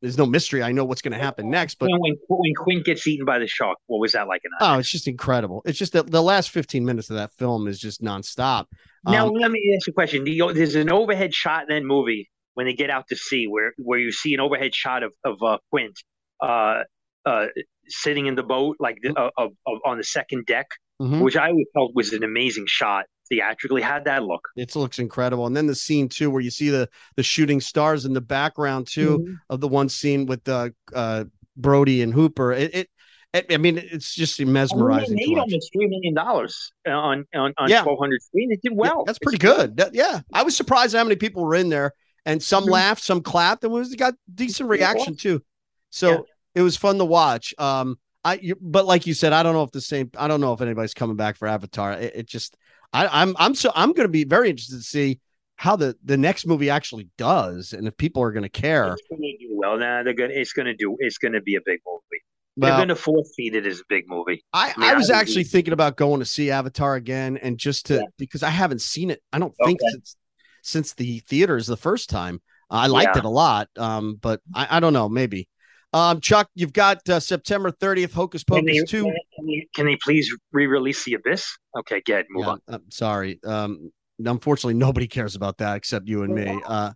there's no mystery. I know what's going to happen next. But when when Quint gets eaten by the shark, what was that like? In oh, it's just incredible. It's just that the last 15 minutes of that film is just nonstop. Now um, let me ask you a question. There's an overhead shot in that movie when they get out to sea, where where you see an overhead shot of of uh, Quint uh, uh, sitting in the boat, like the, uh, on the second deck, mm-hmm. which I felt was an amazing shot theatrically. How'd that look? It looks incredible. And then the scene too, where you see the the shooting stars in the background too mm-hmm. of the one scene with the uh, uh, Brody and Hooper. It, it, it, I mean, it's just mesmerizing. I mean, made almost three million dollars on on, on yeah. twelve hundred screen. It did well. Yeah, that's pretty it's good. That, yeah, I was surprised how many people were in there, and some mm-hmm. laughed, some clapped, and was got decent reaction too. So yeah. it was fun to watch. Um, I you, but like you said, I don't know if the same. I don't know if anybody's coming back for Avatar. It, it just I, I'm I'm so I'm going to be very interested to see how the the next movie actually does and if people are going to care. It's going to do well. Now they're going. It's going to do. It's going to be a big movie. They're going to force feed it as a big movie. I, I, mean, I was I actually thinking about going to see Avatar again, and just to yeah. because I haven't seen it. I don't think since since the theaters the first time. I liked yeah. it a lot, um, but I, I don't know. Maybe um, Chuck, you've got uh, September 30th, Hocus Pocus can they, 2. Can, they, can they please re release The Abyss? Okay, good. Move yeah, on. I'm sorry. Um, unfortunately, nobody cares about that except you and me. Uh,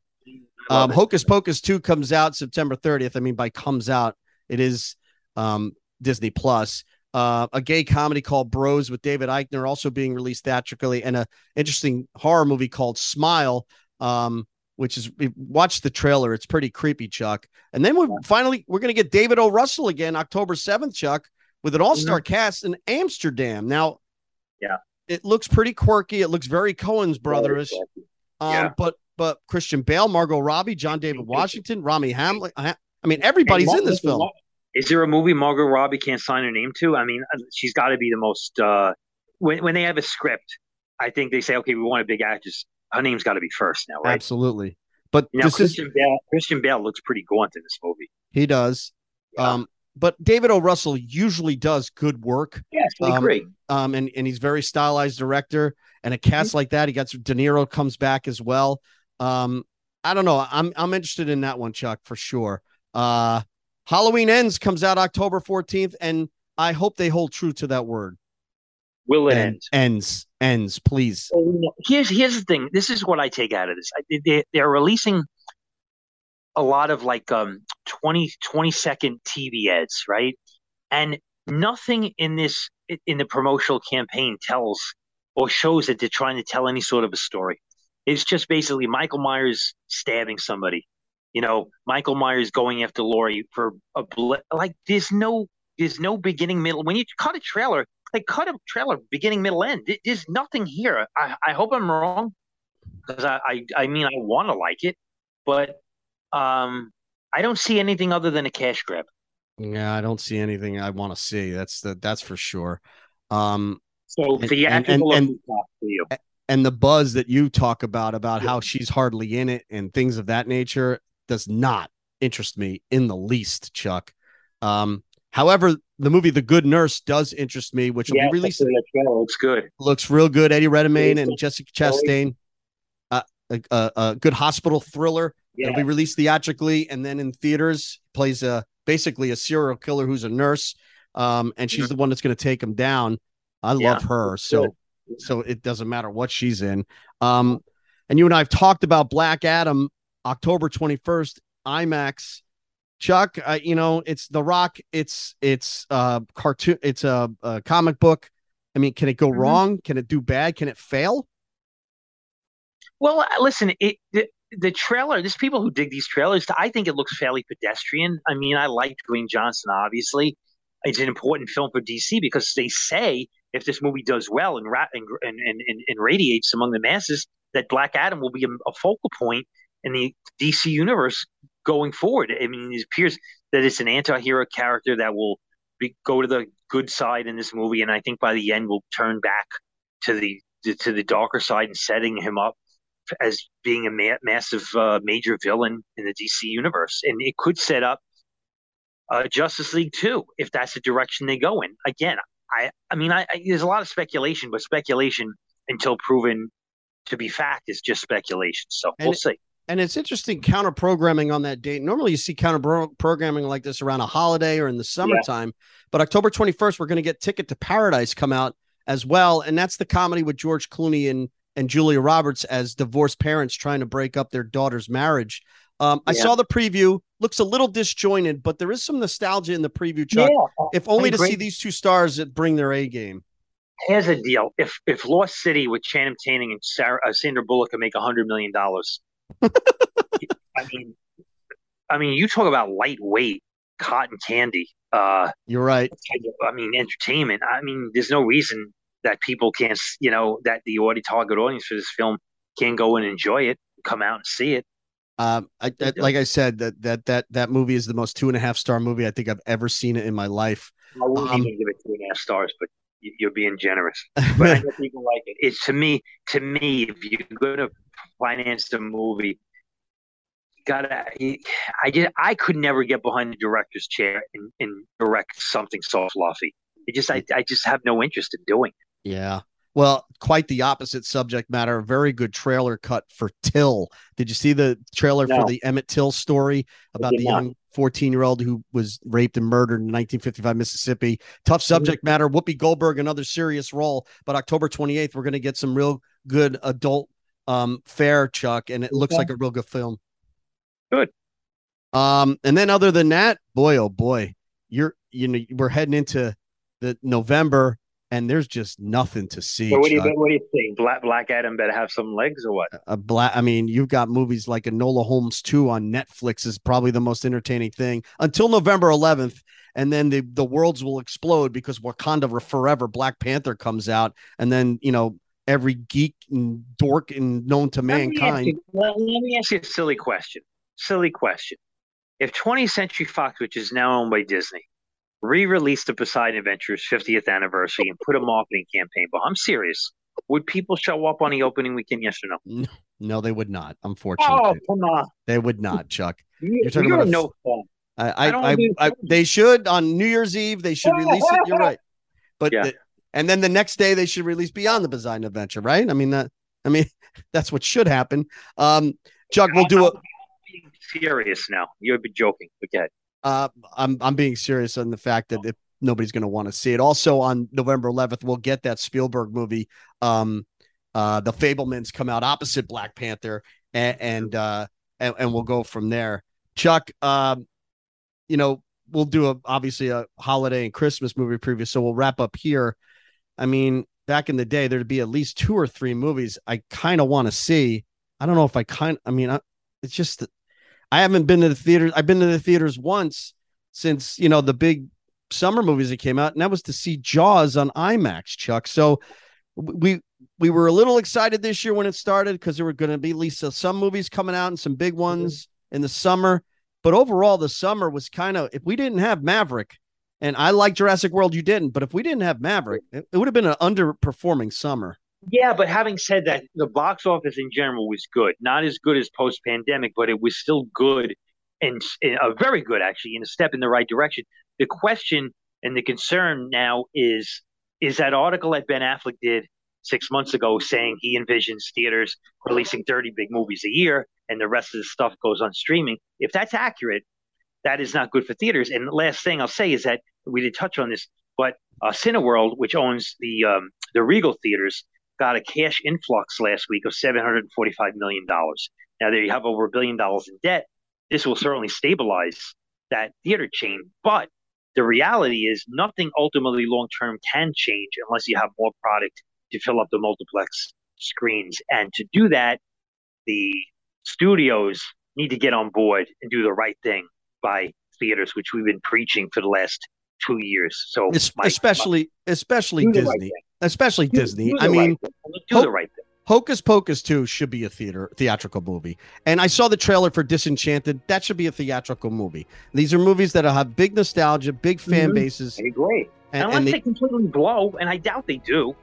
um, Hocus Pocus 2 comes out September 30th. I mean, by comes out, it is um, Disney Plus. Uh, a gay comedy called Bros with David Eichner also being released theatrically, and a interesting horror movie called Smile. Um, which is we watched the trailer. It's pretty creepy, Chuck. And then we finally we're gonna get David O. Russell again, October 7th, Chuck, with an all-star mm-hmm. cast in Amsterdam. Now, yeah, it looks pretty quirky. It looks very Coen's brothers. Um, yeah. but but Christian Bale, Margot Robbie, John David Washington, Rami Malek. I mean, everybody's in this film. Is there a movie Margot Robbie can't sign her name to? I mean, uh, she's got to be the most. uh when when they have a script, I think they say, okay, we want a big actress her name's got to be first now, right? Absolutely. But now Christian is, Bale, Christian Bale looks pretty gaunt in this movie. He does. Yeah. Um, but David O. Russell usually does good work. Yes, I um, agree. Um, and and he's very stylized director. And a cast mm-hmm. like that, he got De Niro comes back as well. Um, I don't know. I'm I'm interested in that one, Chuck, for sure. Uh, Halloween ends comes out October 14th, and I hope they hold true to that word. Will it end? Ends, ends, please. Here's here's the thing. This is what I take out of this. They, they're releasing a lot of like um 20, 20 second TV ads, right? And nothing in this in the promotional campaign tells or shows that they're trying to tell any sort of a story. It's just basically Michael Myers stabbing somebody. You know, Michael Myers going after Laurie for a bl- like. There's no, there's no beginning, middle. When you cut a trailer, they cut a trailer beginning, middle, end. There's nothing here. I, I hope I'm wrong because I, I, I mean I want to like it, but um, I don't see anything other than a cash grab. Yeah, I don't see anything I want to see. That's the that's for sure. Um, so theatrical and, and, and, you. and the buzz that you talk about about yeah. how she's hardly in it and things of that nature does not interest me in the least, Chuck. Um, However, the movie The Good Nurse does interest me, which will yeah, be released. Looks good. Looks real good. Eddie Redmayne and Jessica Chastain. Uh, a, a, a, good hospital thriller. Yeah. It'll be released theatrically and then in theaters. Plays a basically a serial killer who's a nurse, um, and she's mm-hmm. the one that's going to take him down. I yeah. love her, so so it doesn't matter what she's in. Um, and you and I have talked about Black Adam, October twenty first, IMAX Chuck, uh, you know, it's The Rock. It's it's uh cartoon. It's a, a comic book. I mean, can it go mm-hmm. wrong? Can it do bad? Can it fail? Well, listen, it the, the trailer. There's people who dig these trailers. I think it looks fairly pedestrian. I mean, I like Dwayne Johnson. Obviously, it's an important film for DC because they say if this movie does well and and and, and, and radiates among the masses, that Black Adam will be a, a focal point in the DC universe going forward. I mean, it appears that it's an anti-hero character that will be, go to the good side in this movie, and I think by the end will turn back to the to the darker side and setting him up as being a ma- massive uh, major villain in the DC universe, and it could set up uh, Justice League too if that's the direction they go in. Again, I I mean, I, I, there's a lot of speculation, but speculation until proven to be fact is just speculation. So and we'll it, see and it's interesting counter programming on that date. Normally, you see counter programming like this around a holiday or in the summertime, yeah. but October 21st, we're going to get Ticket to Paradise come out as well, and that's the comedy with George Clooney and and Julia Roberts as divorced parents trying to break up their daughter's marriage. Um, I saw the preview; looks a little disjointed, but there is some nostalgia in the preview. Chuck, yeah, if only to see these two stars that bring their A game. Here's a deal: if if Lost City with Channing Tatum and Sarah, uh, Sandra Bullock can make a hundred million dollars, *laughs* I mean, I mean, you talk about lightweight cotton candy. Uh, You're right. I mean, entertainment. I mean, there's no reason that people can't, you know, that the audience target audience for this film can go and enjoy it, come out and see it. Um, I, I, like I said, that that that that movie is the most two and a half star movie I think I've ever seen it in my life. I wouldn't um, even give it two and a half stars, but you're being generous. *laughs* But I know people like it. It's to me, to me, if you're going to finance the movie, gotta. I did. I could never get behind the director's chair and, and direct something so fluffy. It just, I, I just have no interest in doing. Yeah. Well, quite the opposite subject matter. Very good trailer cut for Till. Did you see the trailer no. for the Emmett Till story about the not. young 14 year old who was raped and murdered in 1955 Mississippi? Tough subject matter. Whoopi Goldberg, another serious role. But October 28th, we're going to get some real good adult um fare, Chuck, and it looks like a real good film. Good. Um, and then other than that, boy, oh boy, you're you know we're heading into the November and there's just nothing to see. So what do you what do you think? Black Black Adam better have some legs or what? A black. I mean, you've got movies like Enola Holmes two on Netflix is probably the most entertaining thing until November 11th, and then the the worlds will explode because Wakanda Forever Black Panther comes out, and then you know every geek and dork and known to let mankind. You, let me ask you a silly question. Silly question. If 20th Century Fox, which is now owned by Disney, re-release the Poseidon Adventures 50th anniversary and put a marketing campaign. But I'm serious. Would people show up on the opening weekend? Yes or no? No, they would not. Unfortunately, oh come on, they would not. Chuck, you're talking You're about no fun. I, I, I, I, I, they should on New Year's Eve. They should release it. You're right, *laughs* but yeah. the, and then the next day they should release Beyond the Poseidon Adventure. Right? I mean that. I mean *laughs* that's what should happen. Um, Chuck, we'll do a. Serious now. You've been joking. Forget. Uh, I'm I'm being serious on the fact that if nobody's going to want to see it. Also on November 11th, we'll get that Spielberg movie. Um, uh, the Fabelmans come out opposite Black Panther, and and uh, and, and we'll go from there. Chuck, um, you know, we'll do a obviously a holiday and Christmas movie preview, so we'll wrap up here. I mean, back in the day, there'd be at least two or three movies I kind of want to see. I don't know if I kind. I mean, I, it's just I haven't been to the theaters. I've been to the theaters once since you know the big summer movies that came out, and that was to see Jaws on IMAX, Chuck. So we we were a little excited this year when it started because there were going to be at least some movies coming out and some big ones mm-hmm. in the summer. But overall, the summer was kind of if we didn't have Maverick, and I like Jurassic World, you didn't, but if we didn't have Maverick, it, it would have been an underperforming summer. Yeah, but having said that, the box office in general was good. Not as good as post pandemic, but it was still good and, a very good actually, and a step in the right direction. The question and the concern now is is that article that Ben Affleck did six months ago saying he envisions theaters releasing 30 big movies a year and the rest of the stuff goes on streaming. If that's accurate, that is not good for theaters. And the last thing I'll say is that we did touch on this, but uh, Cineworld, which owns the um, the Regal theaters, got a cash influx last week of $745 million. Now, there you have over a billion dollars in debt. This will certainly stabilize that theater chain. But the reality is, nothing ultimately long term can change unless you have more product to fill up the multiplex screens. And to do that, the studios need to get on board and do the right thing by theaters, which we've been preaching for the last two years. So, especially, my, especially Disney. Right especially do, Disney. Do I mean, right do the right thing. Hocus Pocus 2 should be a theater theatrical movie. And I saw the trailer for Disenchanted. That should be a theatrical movie. These are movies that have big nostalgia, big fan mm-hmm. bases. I agree. And, Unless and they, they, completely blow, and I doubt they do.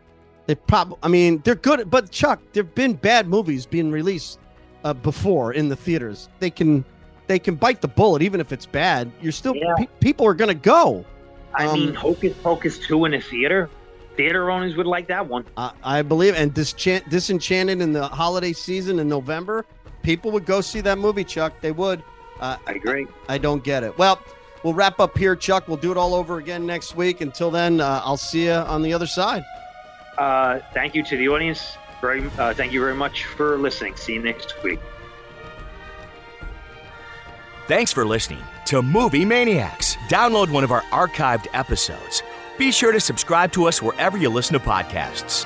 They probably, I mean, they're good, but Chuck, there've been bad movies being released uh, before in the theaters. They can, they can bite the bullet, even if it's bad. You're still, yeah. pe- people are going to go. I um, mean, Hocus Pocus 2 in a theater theater owners would like that one. Uh, I believe, and Disenchant- Disenchanted in the holiday season in November, people would go see that movie, Chuck. They would. Uh, I agree. I, I, don't get it. Well, we'll wrap up here, Chuck. We'll do it all over again next week. Until then, uh, I'll see you on the other side. Uh, thank you to the audience. Very, uh, thank you very much for listening. See you next week. Thanks for listening to Movie Maniacs. Download one of our archived episodes be sure to subscribe to us wherever you listen to podcasts.